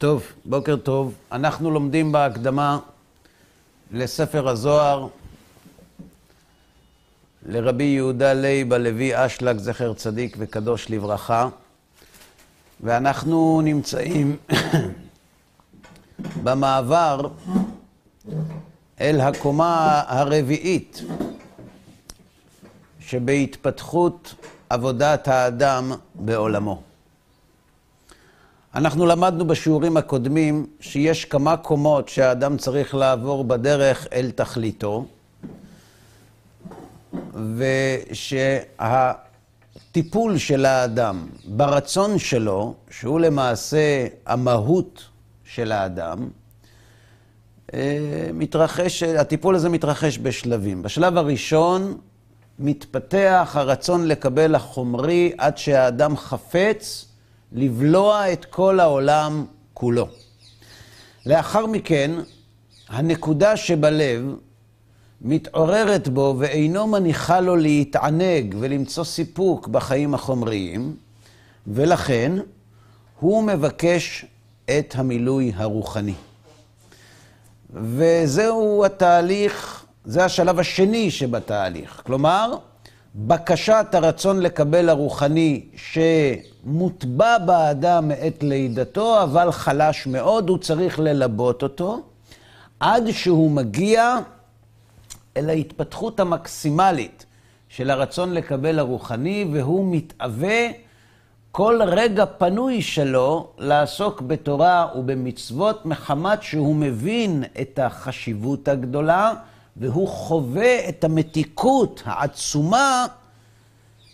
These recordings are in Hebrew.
טוב, בוקר טוב. אנחנו לומדים בהקדמה לספר הזוהר לרבי יהודה לייב הלוי אשלג, זכר צדיק וקדוש לברכה, ואנחנו נמצאים במעבר אל הקומה הרביעית שבהתפתחות עבודת האדם בעולמו. אנחנו למדנו בשיעורים הקודמים שיש כמה קומות שהאדם צריך לעבור בדרך אל תכליתו, ושהטיפול של האדם ברצון שלו, שהוא למעשה המהות של האדם, מתרחש, הטיפול הזה מתרחש בשלבים. בשלב הראשון מתפתח הרצון לקבל החומרי עד שהאדם חפץ לבלוע את כל העולם כולו. לאחר מכן, הנקודה שבלב מתעוררת בו ואינו מניחה לו להתענג ולמצוא סיפוק בחיים החומריים, ולכן הוא מבקש את המילוי הרוחני. וזהו התהליך, זה השלב השני שבתהליך. כלומר, בקשת הרצון לקבל הרוחני שמוטבע באדם מעת לידתו, אבל חלש מאוד, הוא צריך ללבות אותו, עד שהוא מגיע אל ההתפתחות המקסימלית של הרצון לקבל הרוחני, והוא מתאווה כל רגע פנוי שלו לעסוק בתורה ובמצוות, מחמת שהוא מבין את החשיבות הגדולה, והוא חווה את המתיקות העצומה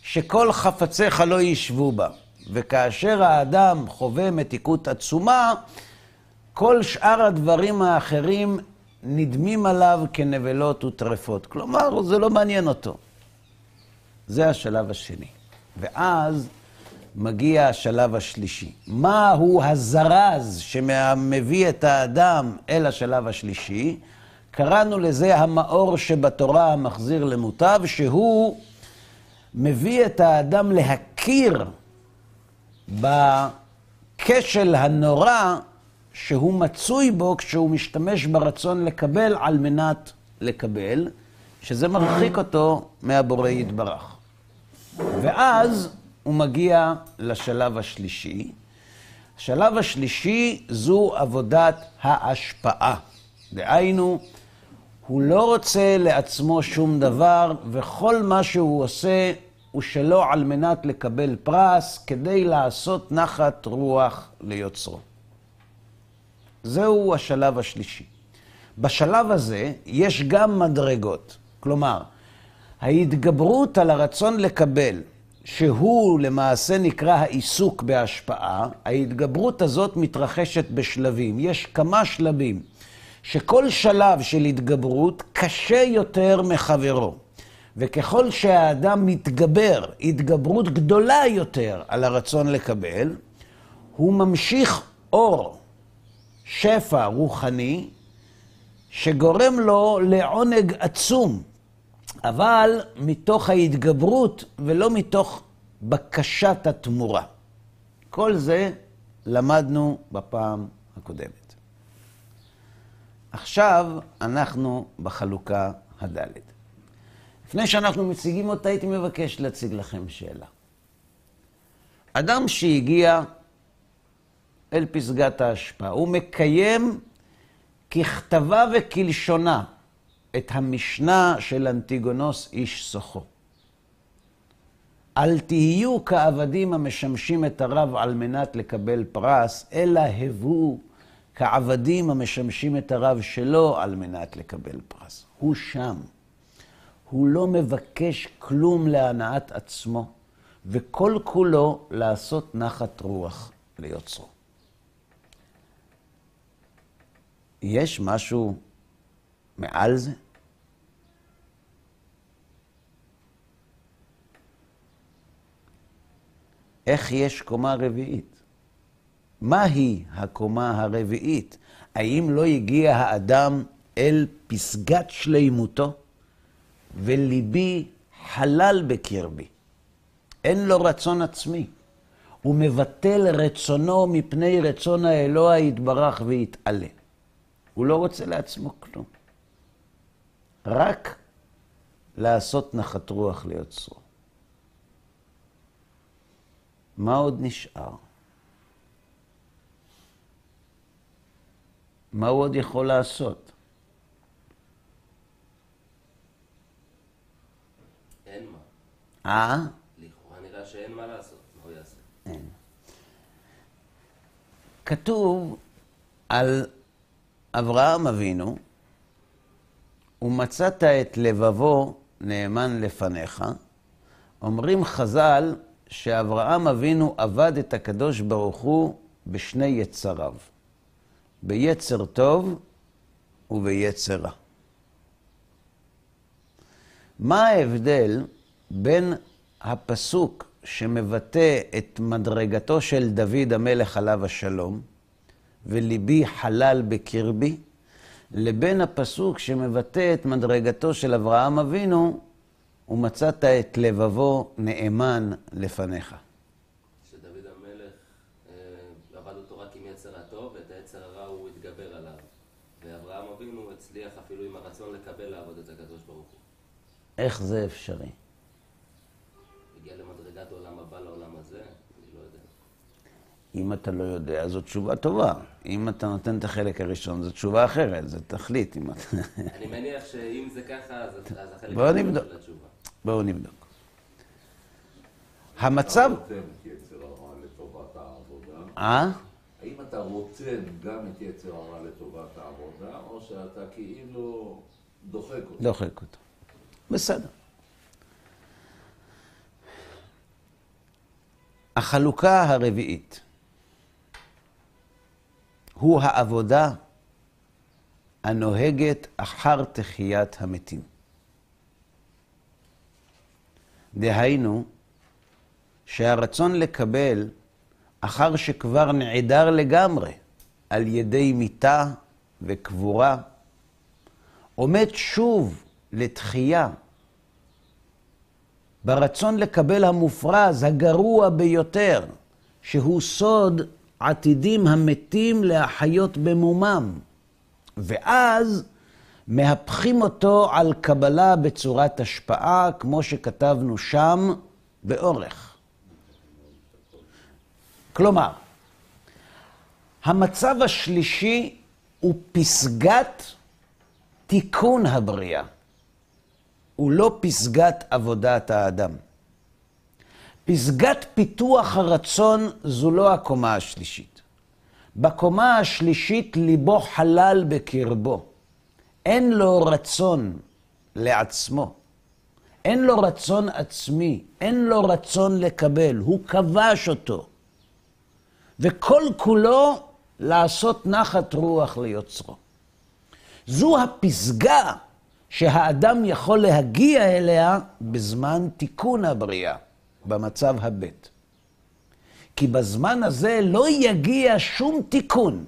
שכל חפציך לא ישבו בה. וכאשר האדם חווה מתיקות עצומה, כל שאר הדברים האחרים נדמים עליו כנבלות וטרפות. כלומר, זה לא מעניין אותו. זה השלב השני. ואז מגיע השלב השלישי. מהו הזרז שמביא את האדם אל השלב השלישי? קראנו לזה המאור שבתורה המחזיר למוטב, שהוא מביא את האדם להכיר בכשל הנורא שהוא מצוי בו כשהוא משתמש ברצון לקבל על מנת לקבל, שזה מרחיק אותו מהבורא יתברך. ואז הוא מגיע לשלב השלישי. השלב השלישי זו עבודת ההשפעה. דהיינו, הוא לא רוצה לעצמו שום דבר, וכל מה שהוא עושה הוא שלא על מנת לקבל פרס, כדי לעשות נחת רוח ליוצרו. זהו השלב השלישי. בשלב הזה יש גם מדרגות. כלומר, ההתגברות על הרצון לקבל, שהוא למעשה נקרא העיסוק בהשפעה, ההתגברות הזאת מתרחשת בשלבים. יש כמה שלבים. שכל שלב של התגברות קשה יותר מחברו. וככל שהאדם מתגבר התגברות גדולה יותר על הרצון לקבל, הוא ממשיך אור, שפע רוחני, שגורם לו לעונג עצום, אבל מתוך ההתגברות ולא מתוך בקשת התמורה. כל זה למדנו בפעם הקודמת. עכשיו אנחנו בחלוקה הדלת. לפני שאנחנו מציגים אותה, הייתי מבקש להציג לכם שאלה. אדם שהגיע אל פסגת ההשפעה, הוא מקיים ככתבה וכלשונה את המשנה של אנטיגונוס איש סוחו. אל תהיו כעבדים המשמשים את הרב על מנת לקבל פרס, אלא הבו כעבדים המשמשים את הרב שלו על מנת לקבל פרס. הוא שם. הוא לא מבקש כלום להנאת עצמו, וכל כולו לעשות נחת רוח ליוצרו. יש משהו מעל זה? איך יש קומה רביעית? מהי הקומה הרביעית? האם לא הגיע האדם אל פסגת שלימותו? וליבי חלל בקרבי. אין לו רצון עצמי. הוא מבטל רצונו מפני רצון האלוה יתברך ויתעלה. הוא לא רוצה לעצמו כלום. רק לעשות נחת רוח ליוצרו. מה עוד נשאר? מה הוא עוד יכול לעשות? אין מה. אה? לכאורה נראה שאין מה לעשות, מה הוא יעשה? אין. כתוב על אברהם אבינו, ומצאת את לבבו נאמן לפניך. אומרים חז"ל שאברהם אבינו עבד את הקדוש ברוך הוא בשני יצריו, ביצר טוב וביצר רע. מה ההבדל בין הפסוק שמבטא את מדרגתו של דוד המלך עליו השלום, וליבי חלל בקרבי, לבין הפסוק שמבטא את מדרגתו של אברהם אבינו, ומצאת את לבבו נאמן לפניך. שדוד המלך אה, עבד אותו רק עם יצר הטוב, ואת היצר הרע הוא התגבר עליו. ואברהם אבינו הצליח אפילו עם הרצון לקבל לעבוד את הקדוש ברוך הוא. איך זה אפשרי? הגיע למדרגת עולם הבא לעולם הזה, אני לא יודע. אם אתה לא יודע, זו תשובה טובה. אם אתה נותן את החלק הראשון, זו תשובה אחרת, תכלית. אם אתה... אני מניח שאם זה ככה, אז אז החלק הראשון. של התשובה. בואו נבדוק. המצב... אה? האם אתה רוצה גם את יצר הרע לטובת העבודה, או שאתה כאילו דוחק אותו? דוחק אותו. בסדר. החלוקה הרביעית הוא העבודה הנוהגת אחר תחיית המתים. דהיינו, שהרצון לקבל אחר שכבר נעדר לגמרי על ידי מיתה וקבורה, עומד שוב לתחייה ברצון לקבל המופרז, הגרוע ביותר, שהוא סוד עתידים המתים להחיות במומם. ואז מהפכים אותו על קבלה בצורת השפעה, כמו שכתבנו שם, באורך. כלומר, המצב השלישי הוא פסגת תיקון הבריאה. הוא לא פסגת עבודת האדם. פסגת פיתוח הרצון זו לא הקומה השלישית. בקומה השלישית ליבו חלל בקרבו. אין לו רצון לעצמו. אין לו רצון עצמי, אין לו רצון לקבל, הוא כבש אותו. וכל כולו לעשות נחת רוח ליוצרו. זו הפסגה שהאדם יכול להגיע אליה בזמן תיקון הבריאה, במצב הבט. כי בזמן הזה לא יגיע שום תיקון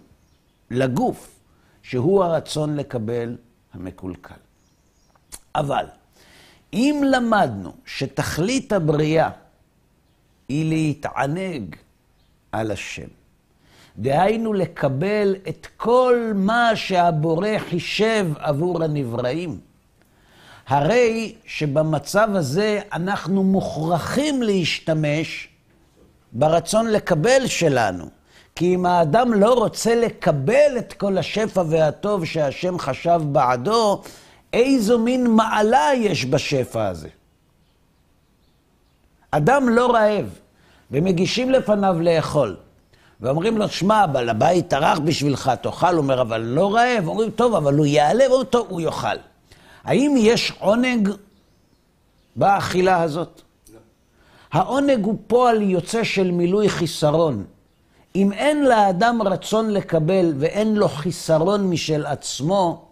לגוף, שהוא הרצון לקבל המקולקל. אבל אם למדנו שתכלית הבריאה היא להתענג על השם, דהיינו לקבל את כל מה שהבורא חישב עבור הנבראים, הרי שבמצב הזה אנחנו מוכרחים להשתמש ברצון לקבל שלנו. כי אם האדם לא רוצה לקבל את כל השפע והטוב שהשם חשב בעדו, איזו מין מעלה יש בשפע הזה. אדם לא רעב, ומגישים לפניו לאכול. ואומרים לו, שמע, בעל הבית טרח בשבילך, תאכל. הוא אומר, אבל לא רעב. אומרים, טוב, אבל הוא יעלה, אומרים, טוב, הוא יאכל. האם יש עונג באכילה הזאת? העונג הוא פועל יוצא של מילוי חיסרון. אם אין לאדם רצון לקבל ואין לו חיסרון משל עצמו,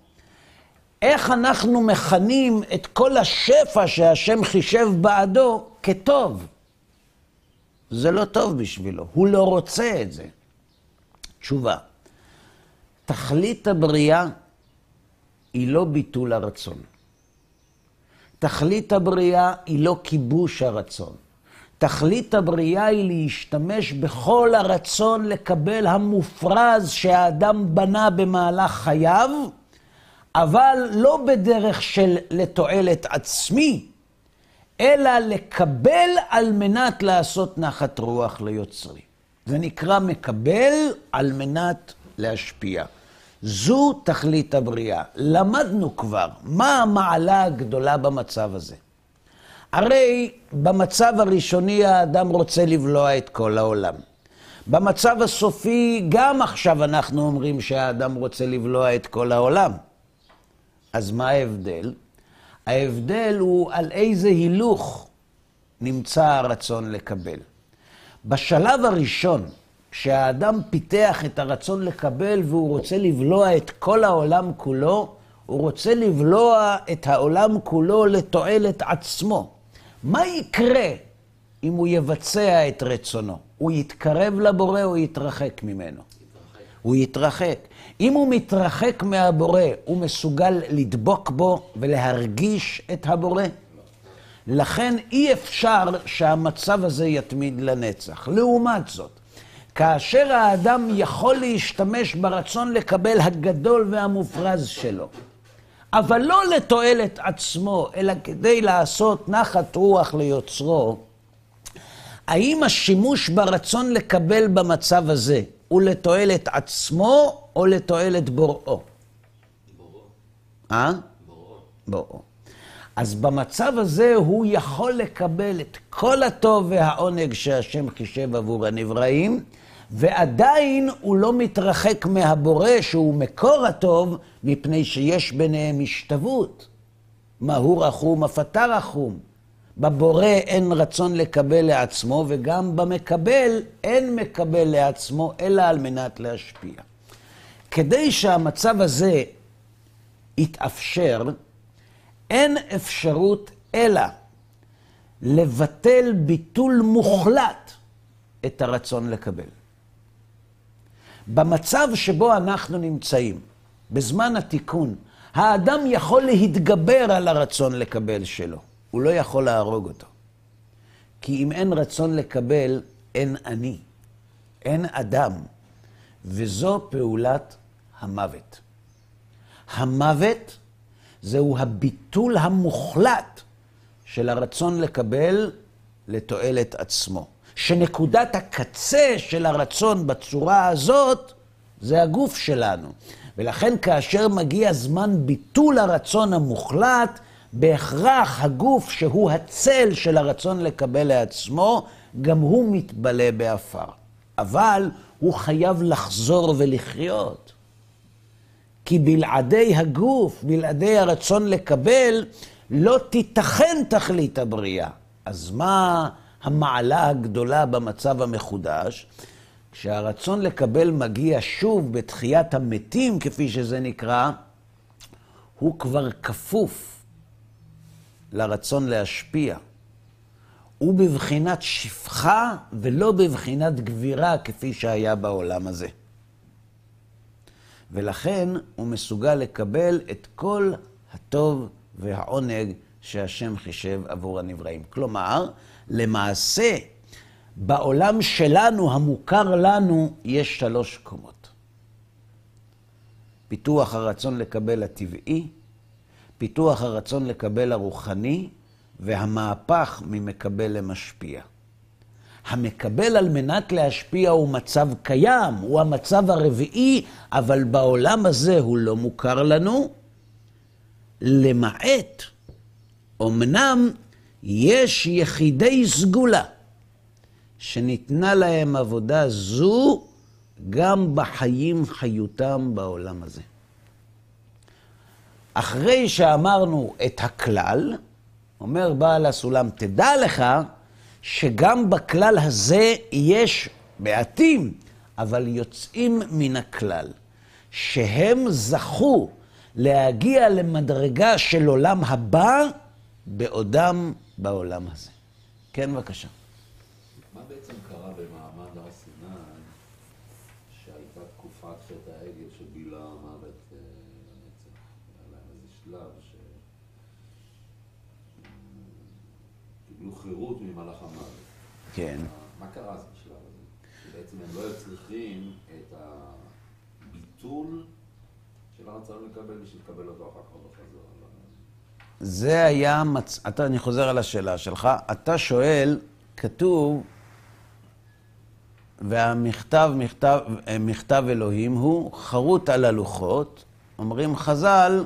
איך אנחנו מכנים את כל השפע שהשם חישב בעדו כטוב? זה לא טוב בשבילו, הוא לא רוצה את זה. תשובה, תכלית הבריאה היא לא ביטול הרצון. תכלית הבריאה היא לא כיבוש הרצון. תכלית הבריאה היא להשתמש בכל הרצון לקבל המופרז שהאדם בנה במהלך חייו, אבל לא בדרך של לתועלת עצמי, אלא לקבל על מנת לעשות נחת רוח ליוצרי. זה נקרא מקבל על מנת להשפיע. זו תכלית הבריאה. למדנו כבר מה המעלה הגדולה במצב הזה. הרי במצב הראשוני האדם רוצה לבלוע את כל העולם. במצב הסופי, גם עכשיו אנחנו אומרים שהאדם רוצה לבלוע את כל העולם. אז מה ההבדל? ההבדל הוא על איזה הילוך נמצא הרצון לקבל. בשלב הראשון, כשהאדם פיתח את הרצון לקבל והוא רוצה לבלוע את כל העולם כולו, הוא רוצה לבלוע את העולם כולו לתועלת עצמו. מה יקרה אם הוא יבצע את רצונו? הוא יתקרב לבורא או יתרחק ממנו? יתרחק. הוא יתרחק. אם הוא מתרחק מהבורא, הוא מסוגל לדבוק בו ולהרגיש את הבורא? לכן אי אפשר שהמצב הזה יתמיד לנצח. לעומת זאת, כאשר האדם יכול להשתמש ברצון לקבל הגדול והמופרז שלו, אבל לא לתועלת עצמו, אלא כדי לעשות נחת רוח ליוצרו, האם השימוש ברצון לקבל במצב הזה הוא לתועלת עצמו או לתועלת בוראו? בוראו. אה? בוראו. בוראו. אז במצב הזה הוא יכול לקבל את כל הטוב והעונג שהשם חישב עבור הנבראים, ועדיין הוא לא מתרחק מהבורא שהוא מקור הטוב, מפני שיש ביניהם השתוות. מהו רחום, אף אתה רחום. בבורא אין רצון לקבל לעצמו, וגם במקבל אין מקבל לעצמו, אלא על מנת להשפיע. כדי שהמצב הזה יתאפשר, אין אפשרות אלא לבטל ביטול מוחלט את הרצון לקבל. במצב שבו אנחנו נמצאים, בזמן התיקון, האדם יכול להתגבר על הרצון לקבל שלו, הוא לא יכול להרוג אותו. כי אם אין רצון לקבל, אין אני, אין אדם, וזו פעולת המוות. המוות זהו הביטול המוחלט של הרצון לקבל לתועלת עצמו. שנקודת הקצה של הרצון בצורה הזאת זה הגוף שלנו. ולכן כאשר מגיע זמן ביטול הרצון המוחלט, בהכרח הגוף שהוא הצל של הרצון לקבל לעצמו, גם הוא מתבלה בעפר. אבל הוא חייב לחזור ולחיות. כי בלעדי הגוף, בלעדי הרצון לקבל, לא תיתכן תכלית הבריאה. אז מה המעלה הגדולה במצב המחודש? כשהרצון לקבל מגיע שוב בתחיית המתים, כפי שזה נקרא, הוא כבר כפוף לרצון להשפיע. הוא בבחינת שפחה ולא בבחינת גבירה, כפי שהיה בעולם הזה. ולכן הוא מסוגל לקבל את כל הטוב והעונג שהשם חישב עבור הנבראים. כלומר, למעשה, בעולם שלנו, המוכר לנו, יש שלוש קומות. פיתוח הרצון לקבל הטבעי, פיתוח הרצון לקבל הרוחני, והמהפך ממקבל למשפיע. המקבל על מנת להשפיע הוא מצב קיים, הוא המצב הרביעי, אבל בעולם הזה הוא לא מוכר לנו, למעט, אמנם יש יחידי סגולה שניתנה להם עבודה זו גם בחיים חיותם בעולם הזה. אחרי שאמרנו את הכלל, אומר בעל הסולם, תדע לך שגם בכלל הזה יש מעטים, אבל יוצאים מן הכלל, שהם זכו להגיע למדרגה של עולם הבא בעודם בעולם הזה. כן, בבקשה. מה בעצם קרה במעמד הר סיני, שהייתה תקופת חטא העגל שבילה המוות אה, לנצח? היה להם איזה שלב ש... קיבלו חירות ממלאך המוות. כן. מה קרה אז בשלב הזה? כי בעצם הם לא היו צריכים את הביטול של הרצון לקבל בשביל לקבל אותו אחר כך. זה היה, מצ... אתה, אני חוזר על השאלה שלך, אתה שואל, כתוב, והמכתב, מכתב, מכתב אלוהים הוא חרוט על הלוחות, אומרים חז"ל,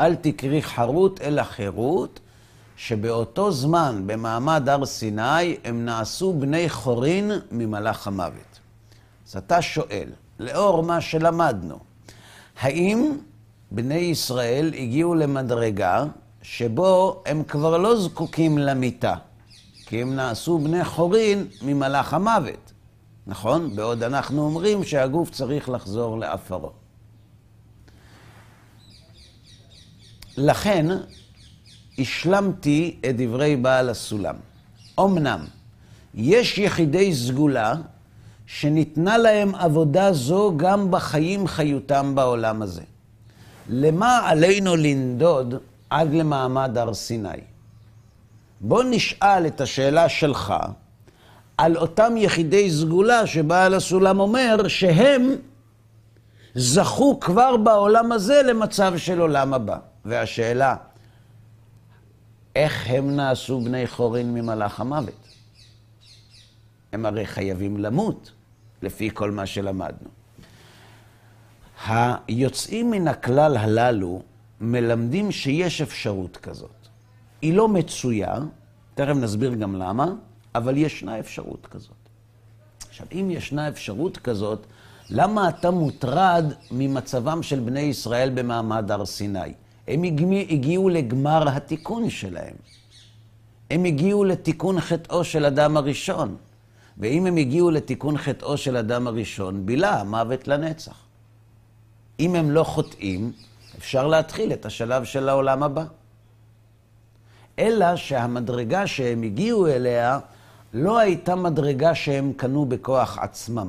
אל תקרי חרוט אלא חירות, שבאותו זמן, במעמד הר סיני, הם נעשו בני חורין ממלאך המוות. אז אתה שואל, לאור מה שלמדנו, האם בני ישראל הגיעו למדרגה שבו הם כבר לא זקוקים למיטה, כי הם נעשו בני חורין ממלאך המוות, נכון? בעוד אנחנו אומרים שהגוף צריך לחזור לעפרו. לכן, השלמתי את דברי בעל הסולם. אמנם, יש יחידי סגולה שניתנה להם עבודה זו גם בחיים חיותם בעולם הזה. למה עלינו לנדוד עד למעמד הר סיני? בוא נשאל את השאלה שלך על אותם יחידי סגולה שבעל הסולם אומר שהם זכו כבר בעולם הזה למצב של עולם הבא. והשאלה, איך הם נעשו בני חורין ממלאך המוות? הם הרי חייבים למות, לפי כל מה שלמדנו. היוצאים מן הכלל הללו מלמדים שיש אפשרות כזאת. היא לא מצויה, תכף נסביר גם למה, אבל ישנה אפשרות כזאת. עכשיו, אם ישנה אפשרות כזאת, למה אתה מוטרד ממצבם של בני ישראל במעמד הר סיני? הם הגיעו לגמר התיקון שלהם. הם הגיעו לתיקון חטאו של אדם הראשון. ואם הם הגיעו לתיקון חטאו של אדם הראשון, בילה המוות לנצח. אם הם לא חוטאים, אפשר להתחיל את השלב של העולם הבא. אלא שהמדרגה שהם הגיעו אליה לא הייתה מדרגה שהם קנו בכוח עצמם,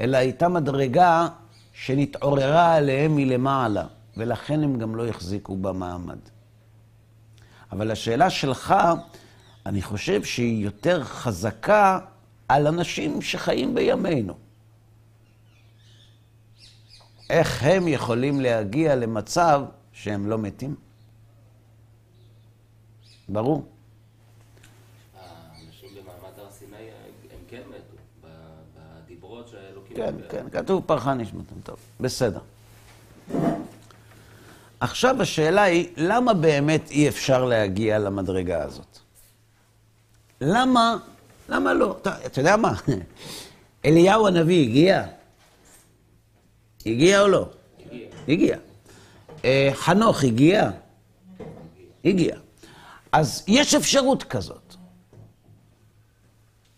אלא הייתה מדרגה שנתעוררה עליהם מלמעלה. ולכן הם גם לא החזיקו במעמד. אבל השאלה שלך, אני חושב שהיא יותר חזקה על אנשים שחיים בימינו. איך הם יכולים להגיע למצב שהם לא מתים? ברור. כן. כן, כן, כתוב פרחה נשמתם. טוב, בסדר. עכשיו השאלה היא, למה באמת אי אפשר להגיע למדרגה הזאת? למה, למה לא? אתה, אתה יודע מה? אליהו הנביא הגיע? הגיע או לא? הגיע. אה, חנוך הגיע? הגיע. אז יש אפשרות כזאת.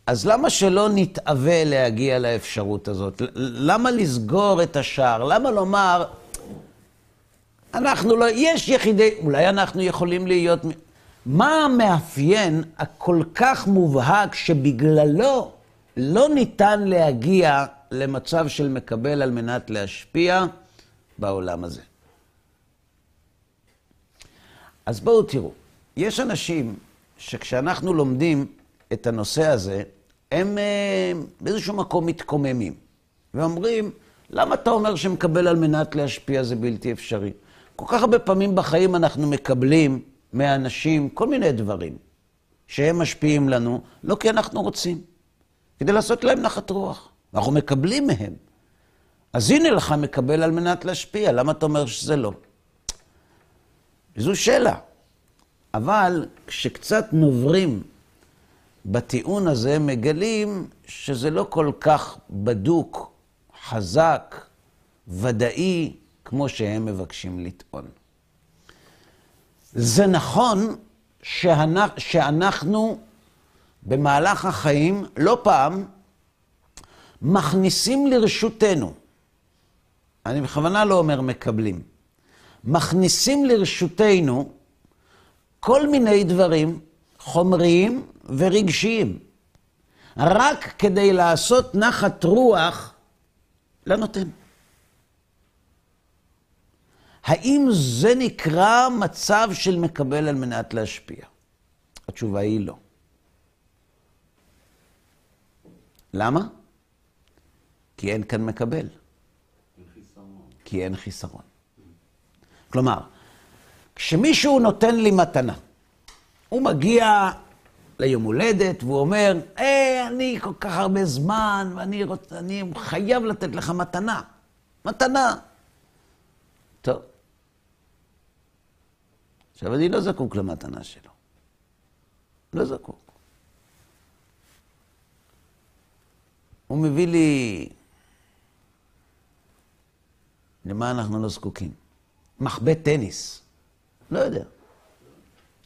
אז למה שלא נתאווה להגיע לאפשרות הזאת? למה לסגור את השער? למה לומר, אנחנו לא, יש יחידי, אולי אנחנו יכולים להיות... מה המאפיין הכל כך מובהק שבגללו לא ניתן להגיע למצב של מקבל על מנת להשפיע בעולם הזה? אז בואו תראו, יש אנשים שכשאנחנו לומדים את הנושא הזה, הם אה, באיזשהו מקום מתקוממים ואומרים, למה אתה אומר שמקבל על מנת להשפיע זה בלתי אפשרי? כל כך הרבה פעמים בחיים אנחנו מקבלים מאנשים כל מיני דברים שהם משפיעים לנו, לא כי אנחנו רוצים, כדי לעשות להם נחת רוח. אנחנו מקבלים מהם. אז הנה לך מקבל על מנת להשפיע, למה אתה אומר שזה לא? זו שאלה. אבל כשקצת נוברים בטיעון הזה, מגלים שזה לא כל כך בדוק, חזק, ודאי, כמו שהם מבקשים לטעון. זה נכון שאנחנו, שאנחנו במהלך החיים לא פעם מכניסים לרשותנו, אני בכוונה לא אומר מקבלים, מכניסים לרשותנו כל מיני דברים חומריים ורגשיים, רק כדי לעשות נחת רוח לנותן. האם זה נקרא מצב של מקבל על מנת להשפיע? התשובה היא לא. למה? כי אין כאן מקבל. כי אין חיסרון. כלומר, כשמישהו נותן לי מתנה, הוא מגיע ליום הולדת והוא אומר, היי, אני כל כך הרבה זמן ואני רוצ... אני חייב לתת לך מתנה. מתנה. טוב. עכשיו, אני לא זקוק למתנה שלו. לא זקוק. הוא מביא לי... למה אנחנו לא זקוקים? מחבט טניס. לא יודע.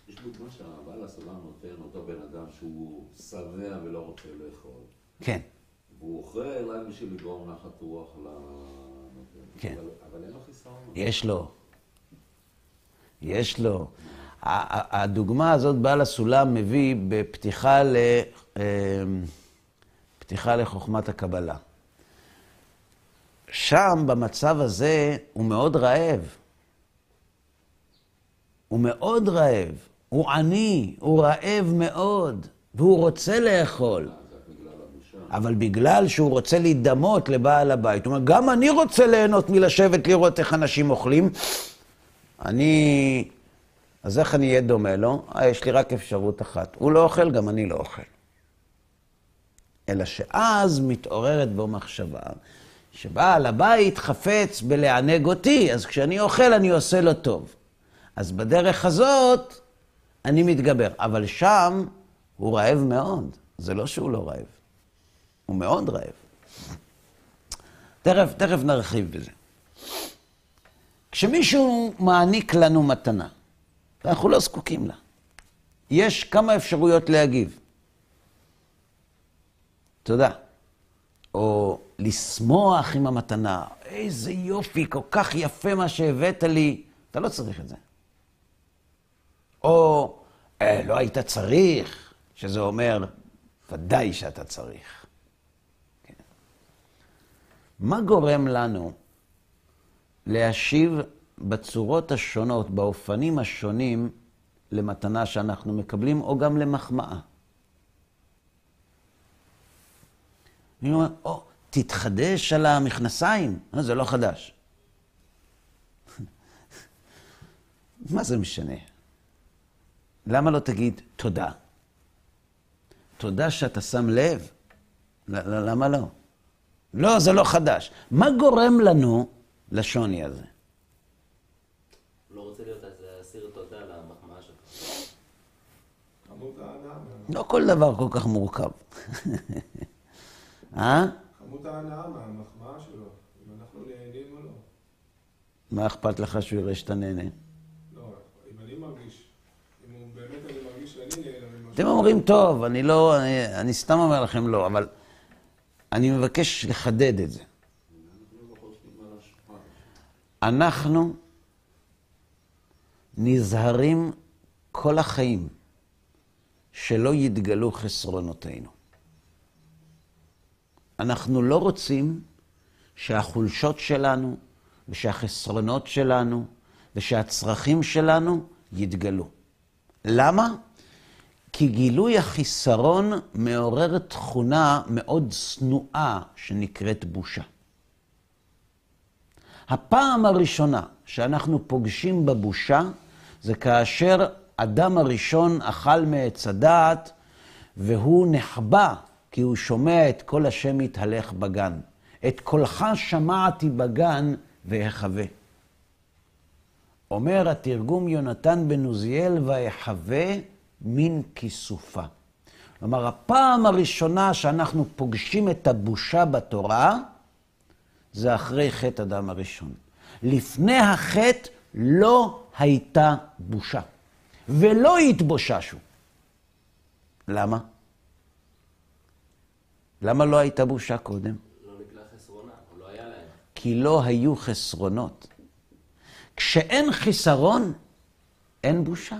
יש דוגמה שהבעל הסולם נותן אותו בן אדם שהוא שבע ולא רוצה לאכול. כן. והוא אוכל רק בשביל לגרום נחת רוח ל... כן. אבל, אין לו חיסרון. יש לו. יש לו. הדוגמה הזאת, בעל הסולם מביא בפתיחה ל... אמ, פתיחה לחוכמת הקבלה. שם, במצב הזה, הוא מאוד רעב. הוא מאוד רעב. הוא עני, הוא רעב מאוד, והוא רוצה לאכול. אבל בגלל שהוא רוצה להידמות לבעל הבית, הוא אומר, גם אני רוצה ליהנות מלשבת לראות איך אנשים אוכלים. אני... אז איך אני אהיה דומה לו? אה, יש לי רק אפשרות אחת. הוא לא אוכל, גם אני לא אוכל. אלא שאז מתעוררת בו מחשבה שבעל הבית חפץ בלענג אותי, אז כשאני אוכל אני עושה לו טוב. אז בדרך הזאת אני מתגבר. אבל שם הוא רעב מאוד. זה לא שהוא לא רעב. הוא מאוד רעב. תכף, תכף נרחיב בזה. כשמישהו מעניק לנו מתנה, אנחנו לא זקוקים לה. יש כמה אפשרויות להגיב. תודה. או לשמוח עם המתנה. איזה יופי, כל כך יפה מה שהבאת לי. אתה לא צריך את זה. או, אה, לא היית צריך, שזה אומר, ודאי שאתה צריך. כן. מה גורם לנו להשיב בצורות השונות, באופנים השונים, למתנה שאנחנו מקבלים, או גם למחמאה? אני אומר, או, תתחדש על המכנסיים. אה, זה לא חדש. מה זה משנה? למה לא תגיד תודה? תודה שאתה שם לב. למה לא? לא, זה לא חדש. מה גורם לנו לשוני הזה? לא רוצה להיות אסיר תודה למחמאה שלך. לא כל דבר כל כך מורכב. אה? כמות ההנאה מהמחמאה שלו, אם אנחנו נהנים או לא. מה אכפת לך שהוא יראה שאתה נהנה? לא, אם אני מרגיש, אם הוא באמת אני מרגיש שאני נהנה ממשהו. אתם אומרים, טוב, אני לא, אני, אני סתם אומר לכם לא, אבל אני מבקש לחדד את זה. אנחנו נזהרים כל החיים שלא יתגלו חסרונותינו. אנחנו לא רוצים שהחולשות שלנו ושהחסרונות שלנו ושהצרכים שלנו יתגלו. למה? כי גילוי החיסרון מעורר תכונה מאוד שנואה שנקראת בושה. הפעם הראשונה שאנחנו פוגשים בבושה זה כאשר אדם הראשון אכל מעץ הדעת והוא נחבא כי הוא שומע את קול השם מתהלך בגן. את קולך שמעתי בגן ואחווה. אומר התרגום יונתן בן עוזיאל, ואחווה מן כיסופה. כלומר, הפעם הראשונה שאנחנו פוגשים את הבושה בתורה, זה אחרי חטא אדם הראשון. לפני החטא לא הייתה בושה, ולא התבוששו. למה? למה לא הייתה בושה קודם? לא נגלה חסרונה, לא היה להם. כי לא היו חסרונות. כשאין חיסרון, אין בושה.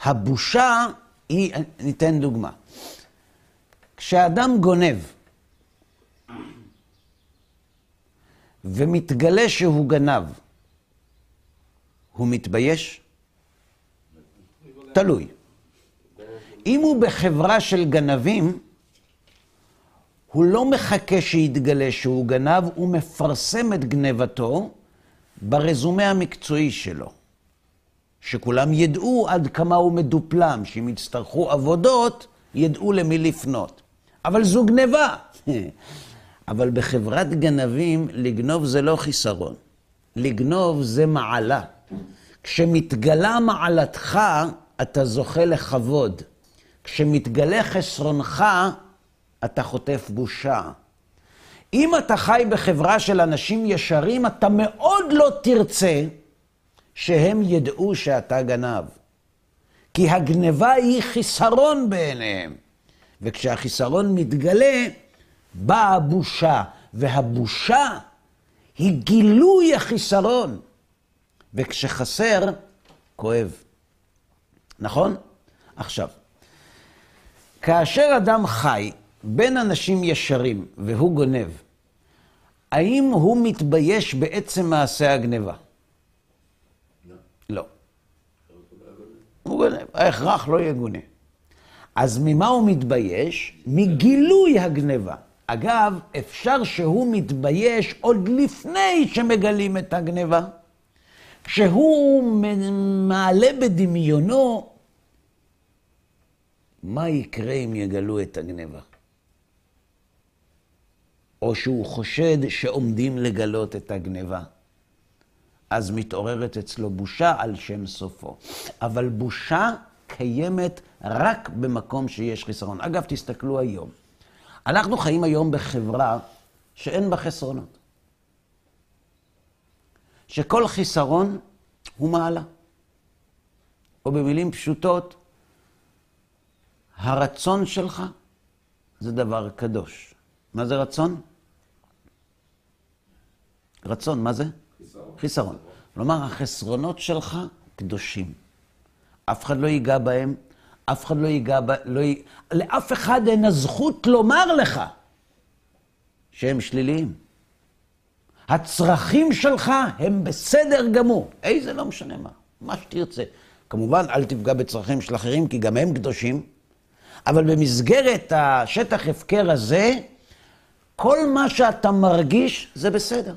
הבושה היא, ניתן דוגמה. כשאדם גונב ומתגלה שהוא גנב, הוא מתבייש? תלוי. אם הוא בחברה של גנבים, הוא לא מחכה שיתגלה שהוא גנב, הוא מפרסם את גנבתו ברזומה המקצועי שלו. שכולם ידעו עד כמה הוא מדופלם, שאם יצטרכו עבודות, ידעו למי לפנות. אבל זו גניבה. אבל בחברת גנבים, לגנוב זה לא חיסרון. לגנוב זה מעלה. כשמתגלה מעלתך, אתה זוכה לכבוד. כשמתגלה חסרונך, אתה חוטף בושה. אם אתה חי בחברה של אנשים ישרים, אתה מאוד לא תרצה שהם ידעו שאתה גנב. כי הגניבה היא חיסרון בעיניהם. וכשהחיסרון מתגלה, באה הבושה. והבושה היא גילוי החיסרון. וכשחסר, כואב. נכון? עכשיו, כאשר אדם חי בין אנשים ישרים והוא גונב, האם הוא מתבייש בעצם מעשה הגניבה? לא. הוא גונב, ההכרח לא יגונה. אז ממה הוא מתבייש? מגילוי הגניבה. אגב, אפשר שהוא מתבייש עוד לפני שמגלים את הגניבה. כשהוא מעלה בדמיונו, מה יקרה אם יגלו את הגניבה? או שהוא חושד שעומדים לגלות את הגניבה. אז מתעוררת אצלו בושה על שם סופו. אבל בושה קיימת רק במקום שיש חיסרון. אגב, תסתכלו היום. אנחנו חיים היום בחברה שאין בה חסרונות. שכל חיסרון הוא מעלה. או במילים פשוטות, הרצון שלך זה דבר קדוש. מה זה רצון? רצון, מה זה? חיסרון. חיסרון. כלומר, החסרונות שלך קדושים. אף אחד לא ייגע בהם, אף אחד לא ייגע ב... לא י... לאף אחד אין הזכות לומר לך שהם שליליים. הצרכים שלך הם בסדר גמור. איזה לא משנה מה, מה שתרצה. כמובן, אל תפגע בצרכים של אחרים, כי גם הם קדושים, אבל במסגרת השטח הפקר הזה, כל מה שאתה מרגיש זה בסדר.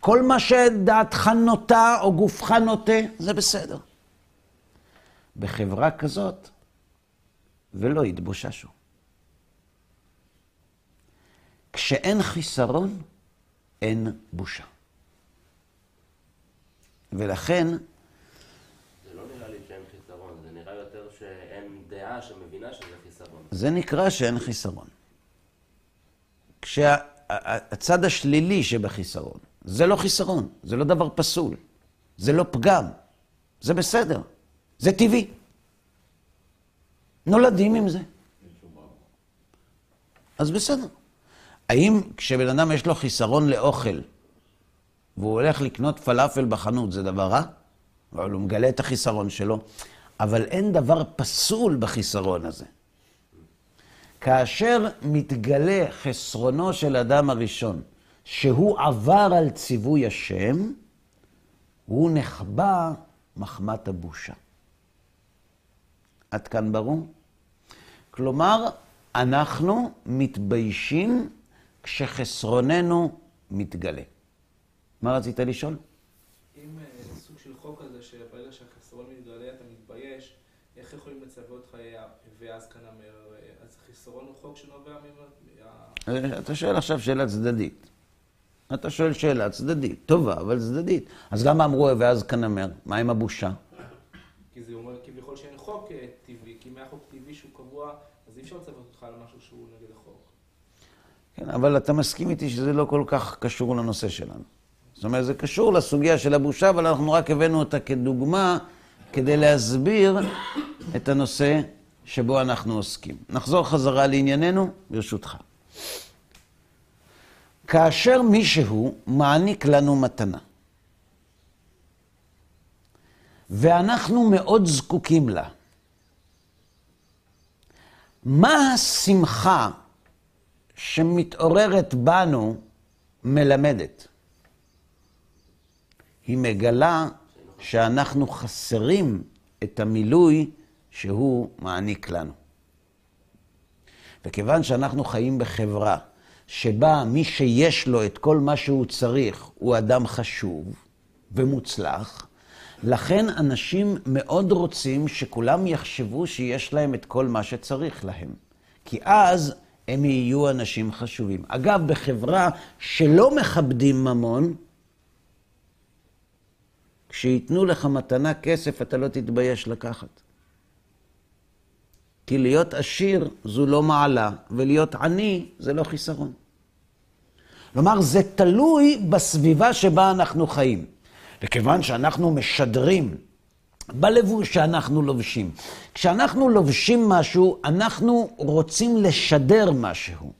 כל מה שדעתך נוטה או גופך נוטה, זה בסדר. בחברה כזאת, ולא יתבוששו. כשאין חיסרון, אין בושה. ולכן, זה לא נראה לי שאין חיסרון, זה נראה יותר חיסרון. זה נקרא שאין חיסרון. כשהצד השלילי שבחיסרון, זה לא חיסרון, זה לא דבר פסול, זה לא פגם, זה בסדר, זה טבעי. נולדים עם זה. אז בסדר. האם כשבן אדם יש לו חיסרון לאוכל, והוא הולך לקנות פלאפל בחנות, זה דבר רע? אבל הוא מגלה את החיסרון שלו. אבל אין דבר פסול בחיסרון הזה. כאשר מתגלה חסרונו של אדם הראשון, שהוא עבר על ציווי השם, הוא נחבא מחמת הבושה. עד כאן ברור? כלומר, אנחנו מתביישים כשחסרוננו מתגלה. מה רצית לשאול? אם אה, סוג של חוק כזה, שברגע שהחסרון מתבייש, איך יכולים לצוות חיי ואז כאן אומר, אה, אז חיסרון הוא חוק שנובע ממה... אה, אתה שואל עכשיו שאלה צדדית. אתה שואל שאלה צדדית, טובה, אבל צדדית. אז למה אמרו ואז כנמר? מה עם הבושה? כי זה אומר כביכול שאין חוק אה, טבעי, כי אם היה חוק טבעי שהוא קבוע, אז אי אפשר לצוות אותך על משהו שהוא נגד החוק. כן, אבל אתה מסכים איתי שזה לא כל כך קשור לנושא שלנו. זאת אומרת, זה קשור לסוגיה של הבושה, אבל אנחנו רק הבאנו אותה כדוגמה כדי להסביר את הנושא שבו אנחנו עוסקים. נחזור חזרה לענייננו, ברשותך. כאשר מישהו מעניק לנו מתנה, ואנחנו מאוד זקוקים לה, מה השמחה שמתעוררת בנו מלמדת? היא מגלה שאנחנו חסרים את המילוי שהוא מעניק לנו. וכיוון שאנחנו חיים בחברה שבה מי שיש לו את כל מה שהוא צריך הוא אדם חשוב ומוצלח, לכן אנשים מאוד רוצים שכולם יחשבו שיש להם את כל מה שצריך להם. כי אז הם יהיו אנשים חשובים. אגב, בחברה שלא מכבדים ממון, כשייתנו לך מתנה כסף, אתה לא תתבייש לקחת. כי להיות עשיר זו לא מעלה, ולהיות עני זה לא חיסרון. כלומר, זה תלוי בסביבה שבה אנחנו חיים. וכיוון שאנחנו משדרים בלבוש שאנחנו לובשים, כשאנחנו לובשים משהו, אנחנו רוצים לשדר משהו.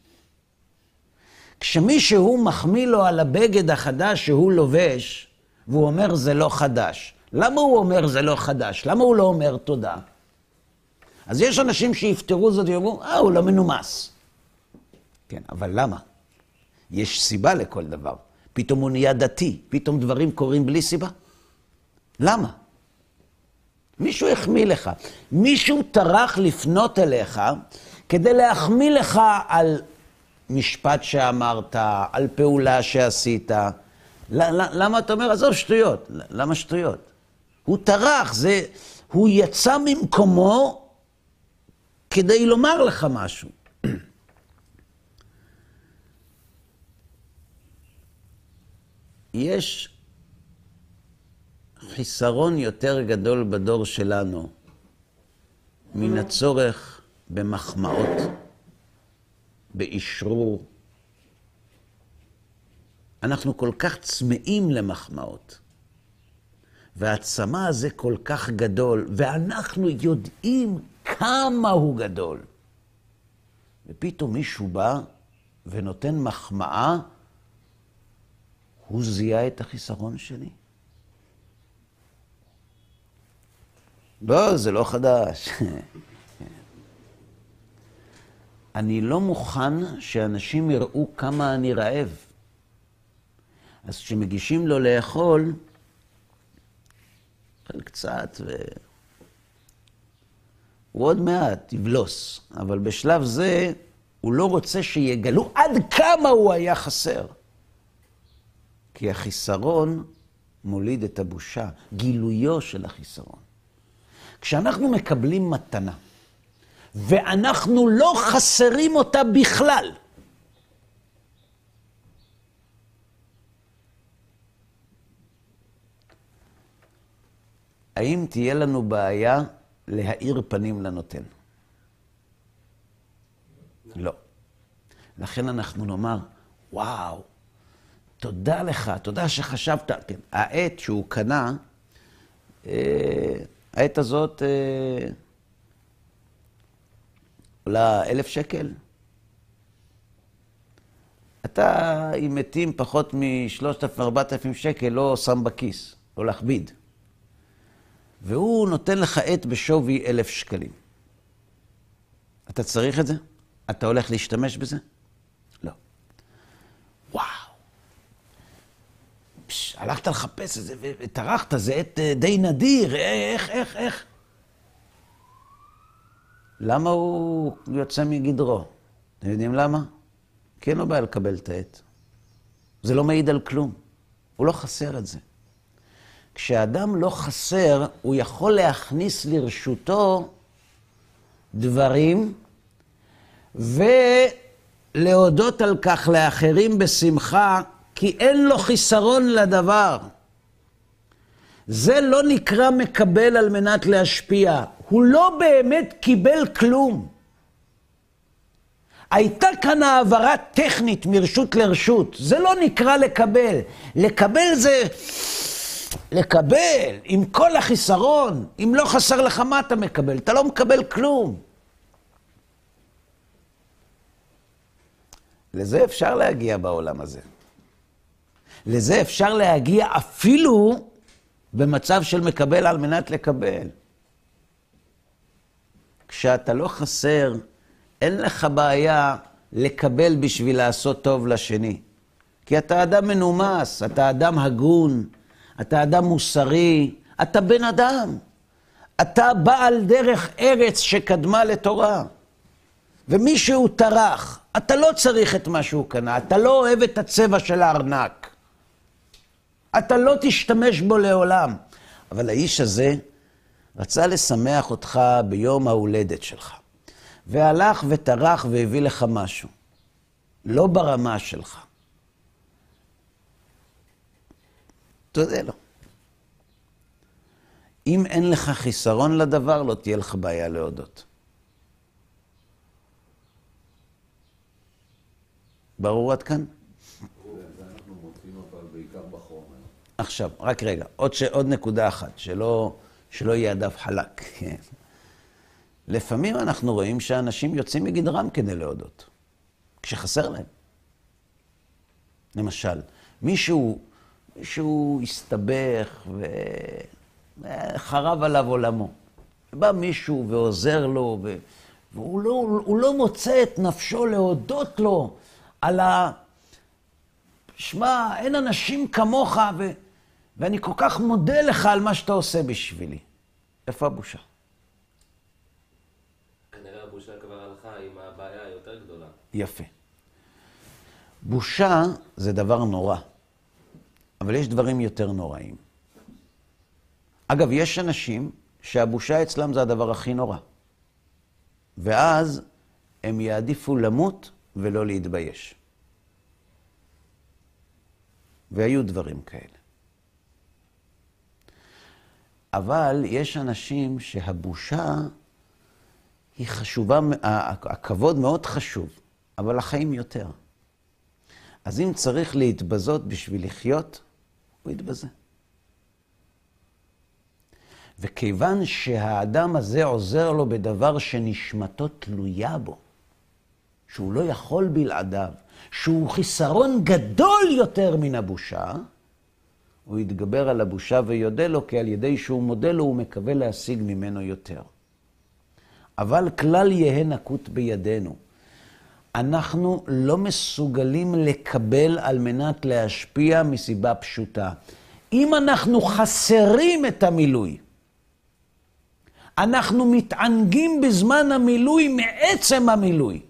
כשמישהו מחמיא לו על הבגד החדש שהוא לובש, והוא אומר זה לא חדש. למה הוא אומר זה לא חדש? למה הוא לא אומר תודה? אז יש אנשים שיפתרו זאת ויאמרו, אה, הוא לא מנומס. כן, אבל למה? יש סיבה לכל דבר. פתאום הוא נהיה דתי, פתאום דברים קורים בלי סיבה. למה? מישהו החמיא לך. מישהו טרח לפנות אליך כדי להחמיא לך על משפט שאמרת, על פעולה שעשית. למה אתה אומר, עזוב שטויות? למה שטויות? הוא טרח, זה, הוא יצא ממקומו כדי לומר לך משהו. יש חיסרון יותר גדול בדור שלנו מן הצורך במחמאות, באשרור. אנחנו כל כך צמאים למחמאות, והצמא הזה כל כך גדול, ואנחנו יודעים כמה הוא גדול. ופתאום מישהו בא ונותן מחמאה, הוא זיהה את החיסרון שלי. לא, זה לא חדש. אני לא מוכן שאנשים יראו כמה אני רעב. אז כשמגישים לו לאכול, אוכל קצת, ו... הוא עוד מעט יבלוס, אבל בשלב זה הוא לא רוצה שיגלו עד כמה הוא היה חסר. כי החיסרון מוליד את הבושה, גילויו של החיסרון. כשאנחנו מקבלים מתנה, ואנחנו לא חסרים אותה בכלל, האם תהיה לנו בעיה להאיר פנים לנותן? לא. לכן אנחנו נאמר, וואו, תודה לך, תודה שחשבת. כן, העט שהוא קנה, אה, העט הזאת אה, עולה אלף שקל. אתה, אם מתים פחות משלושת אלפים, ארבעת אלפים שקל, לא שם בכיס, לא להכביד. והוא נותן לך עט בשווי אלף שקלים. אתה צריך את זה? אתה הולך להשתמש בזה? לא. וואו. פש, הלכת לחפש את זה וטרחת, זה עט אה, די נדיר, איך, איך, איך? למה הוא יוצא מגדרו? אתם יודעים למה? כי אין לו בעיה לקבל את העט. זה לא מעיד על כלום. הוא לא חסר את זה. כשאדם לא חסר, הוא יכול להכניס לרשותו דברים ולהודות על כך לאחרים בשמחה, כי אין לו חיסרון לדבר. זה לא נקרא מקבל על מנת להשפיע. הוא לא באמת קיבל כלום. הייתה כאן העברה טכנית מרשות לרשות. זה לא נקרא לקבל. לקבל זה לקבל עם כל החיסרון. אם לא חסר לך, מה אתה מקבל? אתה לא מקבל כלום. לזה אפשר להגיע בעולם הזה. לזה אפשר להגיע אפילו במצב של מקבל על מנת לקבל. כשאתה לא חסר, אין לך בעיה לקבל בשביל לעשות טוב לשני. כי אתה אדם מנומס, אתה אדם הגון, אתה אדם מוסרי, אתה בן אדם. אתה בעל דרך ארץ שקדמה לתורה. ומישהו טרח, אתה לא צריך את מה שהוא קנה, אתה לא אוהב את הצבע של הארנק. אתה לא תשתמש בו לעולם. אבל האיש הזה רצה לשמח אותך ביום ההולדת שלך, והלך וטרח והביא לך משהו. לא ברמה שלך. תודה לו. אם אין לך חיסרון לדבר, לא תהיה לך בעיה להודות. ברור עד כאן? עכשיו, רק רגע, עוד, ש... עוד נקודה אחת, שלא, שלא יהיה הדף חלק. לפעמים אנחנו רואים שאנשים יוצאים מגדרם כדי להודות, כשחסר להם. למשל, מישהו, מישהו הסתבך וחרב עליו עולמו. בא מישהו ועוזר לו, ו... והוא לא, הוא לא מוצא את נפשו להודות לו על ה... שמע, אין אנשים כמוך, ו... ואני כל כך מודה לך על מה שאתה עושה בשבילי. איפה הבושה? כנראה הבושה כבר הלכה עם הבעיה היותר גדולה. יפה. בושה זה דבר נורא, אבל יש דברים יותר נוראים. אגב, יש אנשים שהבושה אצלם זה הדבר הכי נורא. ואז הם יעדיפו למות ולא להתבייש. והיו דברים כאלה. אבל יש אנשים שהבושה היא חשובה, הכבוד מאוד חשוב, אבל החיים יותר. אז אם צריך להתבזות בשביל לחיות, הוא יתבזה. וכיוון שהאדם הזה עוזר לו בדבר שנשמתו תלויה בו, שהוא לא יכול בלעדיו, שהוא חיסרון גדול יותר מן הבושה, הוא יתגבר על הבושה ויודה לו, כי על ידי שהוא מודה לו, הוא מקווה להשיג ממנו יותר. אבל כלל יהא נקוט בידינו. אנחנו לא מסוגלים לקבל על מנת להשפיע מסיבה פשוטה. אם אנחנו חסרים את המילוי, אנחנו מתענגים בזמן המילוי מעצם המילוי.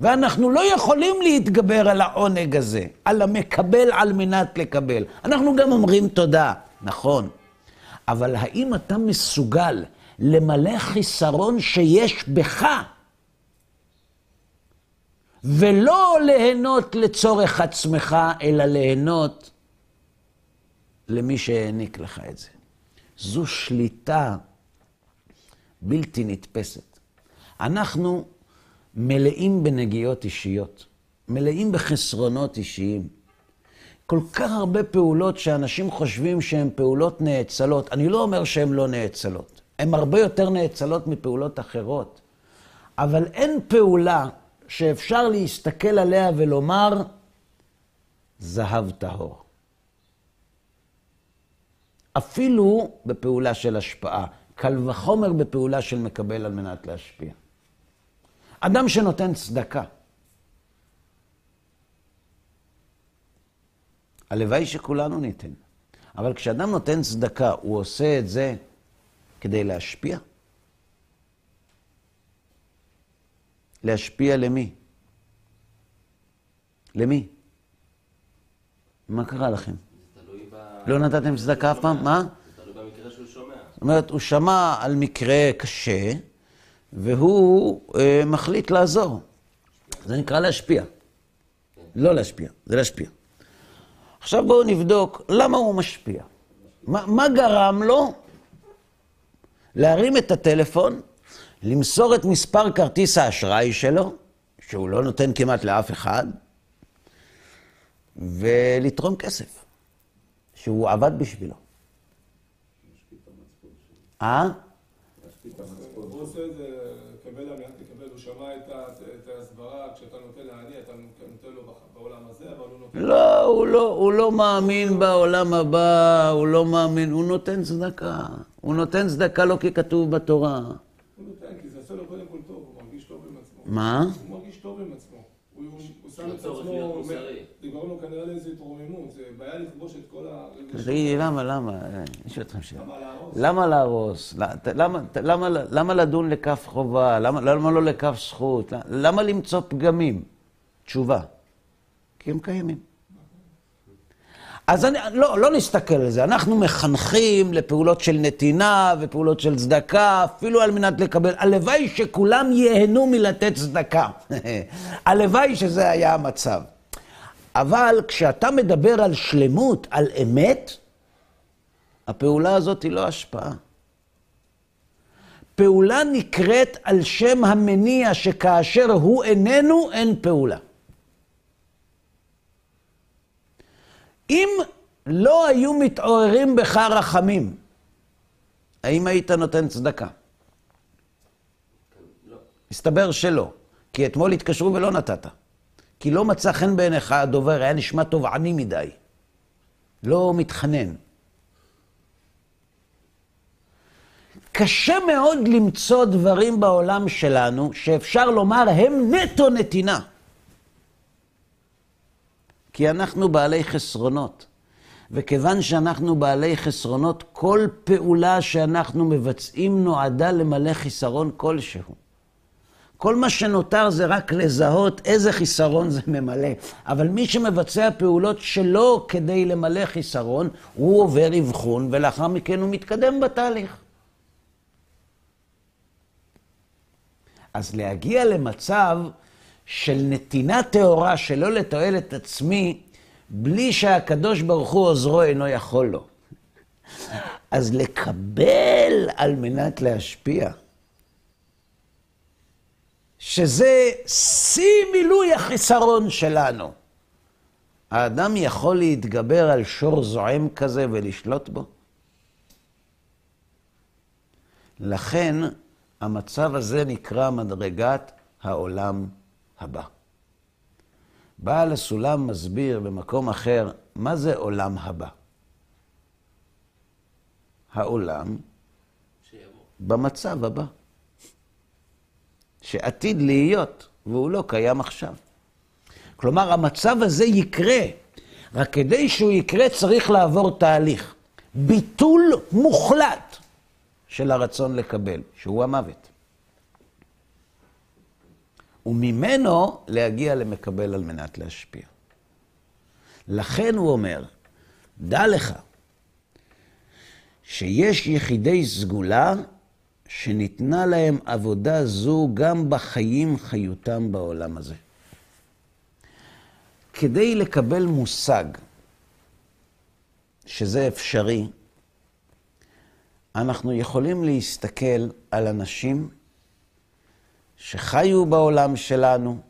ואנחנו לא יכולים להתגבר על העונג הזה, על המקבל על מנת לקבל. אנחנו גם אומרים תודה, נכון. אבל האם אתה מסוגל למלא חיסרון שיש בך, ולא ליהנות לצורך עצמך, אלא ליהנות למי שהעניק לך את זה. זו שליטה בלתי נתפסת. אנחנו מלאים בנגיעות אישיות, מלאים בחסרונות אישיים. כל כך הרבה פעולות שאנשים חושבים שהן פעולות נאצלות. אני לא אומר שהן לא נאצלות, הן הרבה יותר נאצלות מפעולות אחרות. אבל אין פעולה שאפשר להסתכל עליה ולומר, זהב טהור. אפילו בפעולה של השפעה, קל וחומר בפעולה של מקבל על מנת להשפיע. אדם שנותן צדקה, הלוואי שכולנו ניתן, אבל כשאדם נותן צדקה, הוא עושה את זה כדי להשפיע? להשפיע למי? למי? מה קרה לכם? לא נתתם צדקה אף פעם? מה? זה תלוי במקרה שהוא שומע. זאת אומרת, הוא שמע על מקרה קשה, והוא אה, מחליט לעזור. זה נקרא להשפיע. לא להשפיע, זה להשפיע. עכשיו בואו נבדוק למה הוא משפיע. מה, מה גרם לו להרים את הטלפון, למסור את מספר כרטיס האשראי שלו, שהוא לא נותן כמעט לאף אחד, ולתרום כסף, שהוא עבד בשבילו. אה? הוא עושה את זה, קבל על לקבל, הוא שמע את ההסברה, כשאתה נותן לעני, אתה נותן לו בעולם הזה, אבל הוא נותן... לא, הוא לא, הוא לא מאמין בעולם הבא, הוא לא מאמין, הוא נותן צדקה. הוא נותן צדקה לא כי כתוב בתורה. הוא נותן, כי זה עושה לו קודם כל טוב, הוא מרגיש טוב עם עצמו. מה? הוא מרגיש טוב עם עצמו. הוא, שם את עצמו. זה גורם לו כנראה לאיזו התרוממות, זה בעיה לכבוש את כל הרגשות. תגידי, למה, למה? אה, אני שואל אתכם שאלה. למה להרוס? למה לדון לכף חובה? למה, למה לא לכף זכות? למה למצוא פגמים? תשובה. כי הם קיימים. אז אני, לא, לא נסתכל על זה. אנחנו מחנכים לפעולות של נתינה ופעולות של צדקה, אפילו על מנת לקבל. הלוואי שכולם ייהנו מלתת צדקה. הלוואי שזה היה המצב. אבל כשאתה מדבר על שלמות, על אמת, הפעולה הזאת היא לא השפעה. פעולה נקראת על שם המניע שכאשר הוא איננו, אין פעולה. אם לא היו מתעוררים בך רחמים, האם היית נותן צדקה? לא. מסתבר שלא, כי אתמול התקשרו ולא נתת. כי לא מצא חן בעיניך הדובר, היה נשמע תובעני מדי. לא מתחנן. קשה מאוד למצוא דברים בעולם שלנו שאפשר לומר הם נטו נתינה. כי אנחנו בעלי חסרונות. וכיוון שאנחנו בעלי חסרונות, כל פעולה שאנחנו מבצעים נועדה למלא חיסרון כלשהו. כל מה שנותר זה רק לזהות איזה חיסרון זה ממלא. אבל מי שמבצע פעולות שלא כדי למלא חיסרון, הוא עובר אבחון, ולאחר מכן הוא מתקדם בתהליך. אז להגיע למצב של נתינה טהורה שלא לתועלת עצמי, בלי שהקדוש ברוך הוא עוזרו אינו יכול לו. אז לקבל על מנת להשפיע, שזה שיא מילוי החיסרון שלנו. האדם יכול להתגבר על שור זועם כזה ולשלוט בו? לכן המצב הזה נקרא מדרגת העולם הבא. בעל הסולם מסביר במקום אחר, מה זה עולם הבא? העולם שיבוא. במצב הבא, שעתיד להיות, והוא לא קיים עכשיו. כלומר, המצב הזה יקרה, רק כדי שהוא יקרה צריך לעבור תהליך. ביטול מוחלט של הרצון לקבל, שהוא המוות. וממנו להגיע למקבל על מנת להשפיע. לכן הוא אומר, דע לך שיש יחידי סגולה שניתנה להם עבודה זו גם בחיים חיותם בעולם הזה. כדי לקבל מושג שזה אפשרי, אנחנו יכולים להסתכל על אנשים שחיו בעולם שלנו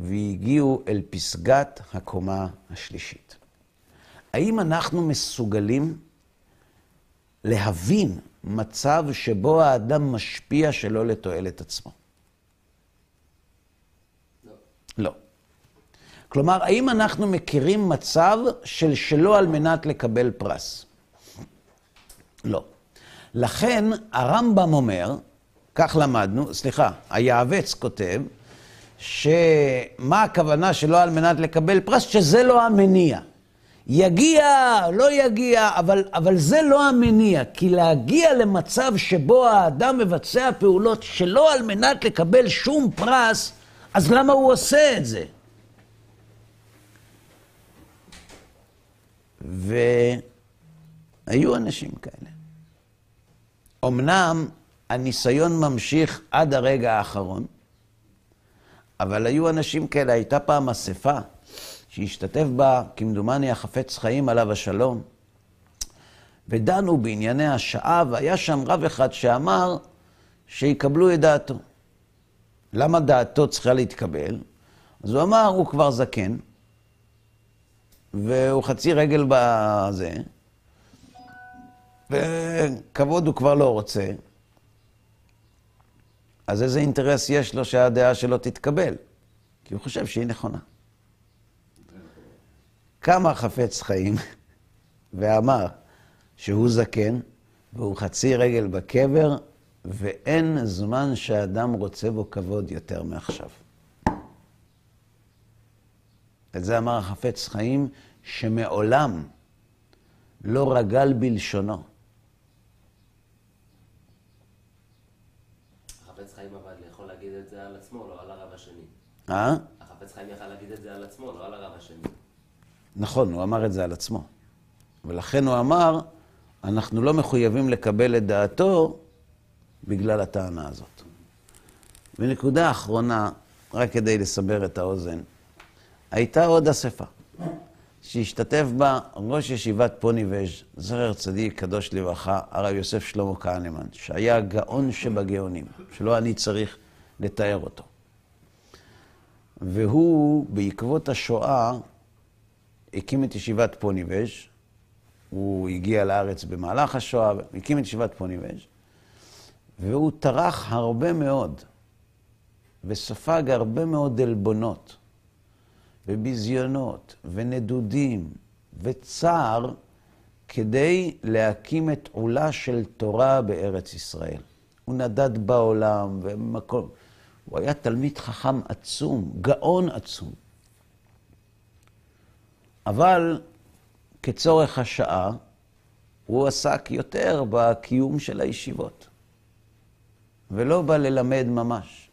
והגיעו אל פסגת הקומה השלישית. האם אנחנו מסוגלים להבין מצב שבו האדם משפיע שלא לתועלת עצמו? לא. לא. כלומר, האם אנחנו מכירים מצב של שלא על מנת לקבל פרס? לא. לכן הרמב"ם אומר, כך למדנו, סליחה, היעבץ כותב, שמה הכוונה שלא על מנת לקבל פרס? שזה לא המניע. יגיע, לא יגיע, אבל, אבל זה לא המניע. כי להגיע למצב שבו האדם מבצע פעולות שלא על מנת לקבל שום פרס, אז למה הוא עושה את זה? והיו אנשים כאלה. אמנם הניסיון ממשיך עד הרגע האחרון, אבל היו אנשים כאלה, הייתה פעם אספה שהשתתף בה, כמדומני, החפץ חיים עליו השלום, ודנו בענייני השעה, והיה שם רב אחד שאמר שיקבלו את דעתו. למה דעתו צריכה להתקבל? אז הוא אמר, הוא כבר זקן, והוא חצי רגל בזה, וכבוד הוא כבר לא רוצה, אז איזה אינטרס יש לו שהדעה שלו תתקבל? כי הוא חושב שהיא נכונה. קם החפץ חיים ואמר שהוא זקן והוא חצי רגל בקבר, ואין זמן שאדם רוצה בו כבוד יותר מעכשיו. את זה אמר החפץ חיים, שמעולם לא רגל בלשונו. החפץ חיים אבל יכול להגיד את זה על עצמו, לא על הרב השני. אה? החפץ חיים יכל להגיד את זה על עצמו, לא על הרב השני. נכון, הוא אמר את זה על עצמו. ולכן הוא אמר, אנחנו לא מחויבים לקבל את דעתו בגלל הטענה הזאת. ונקודה אחרונה, רק כדי לסבר את האוזן, הייתה עוד אספה, שהשתתף בה ראש ישיבת פוניבז', זכר צדיק קדוש לברכה, הרב יוסף שלמה כהנמן, שהיה גאון שבגאונים, שלא אני צריך לתאר אותו. והוא, בעקבות השואה, הקים את ישיבת פוניבז', הוא הגיע לארץ במהלך השואה, הקים את ישיבת פוניבז', והוא טרח הרבה מאוד, וספג הרבה מאוד עלבונות, וביזיונות, ונדודים, וצער, כדי להקים את עולה של תורה בארץ ישראל. הוא נדד בעולם, ומקום... הוא היה תלמיד חכם עצום, גאון עצום. אבל כצורך השעה, הוא עסק יותר בקיום של הישיבות, ולא בא ללמד ממש.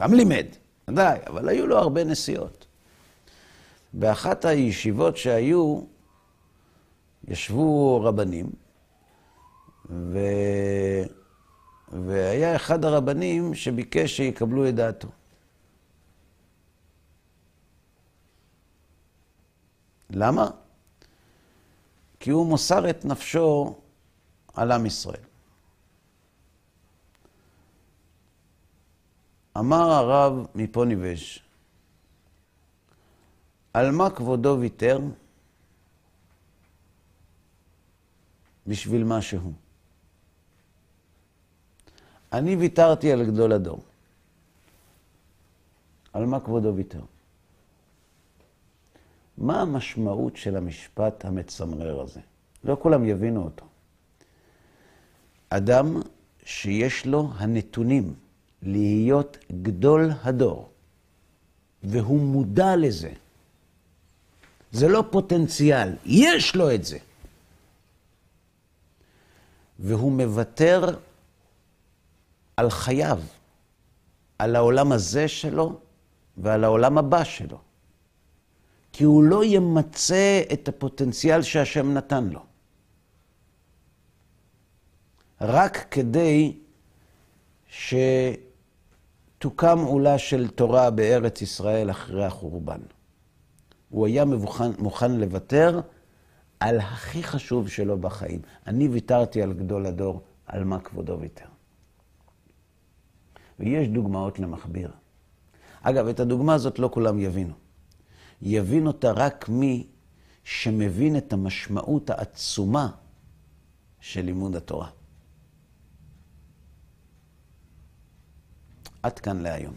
גם לימד, ודאי, אבל היו לו הרבה נסיעות. באחת הישיבות שהיו, ישבו רבנים, ו... והיה אחד הרבנים שביקש שיקבלו את דעתו. למה? כי הוא מוסר את נפשו על עם ישראל. אמר הרב מפוניבז', על מה כבודו ויתר? בשביל מה שהוא. אני ויתרתי על גדול הדור. על מה כבודו ויתר? מה המשמעות של המשפט המצמרר הזה? לא כולם יבינו אותו. אדם שיש לו הנתונים להיות גדול הדור, והוא מודע לזה, זה לא פוטנציאל, יש לו את זה. והוא מוותר על חייו, על העולם הזה שלו ועל העולם הבא שלו. כי הוא לא ימצה את הפוטנציאל שהשם נתן לו. רק כדי שתוקם עולה של תורה בארץ ישראל אחרי החורבן. הוא היה מוכן, מוכן לוותר על הכי חשוב שלו בחיים. אני ויתרתי על גדול הדור, על מה כבודו ויתר. ויש דוגמאות למכביר. אגב, את הדוגמה הזאת לא כולם יבינו. יבין אותה רק מי שמבין את המשמעות העצומה של לימוד התורה. עד כאן להיום.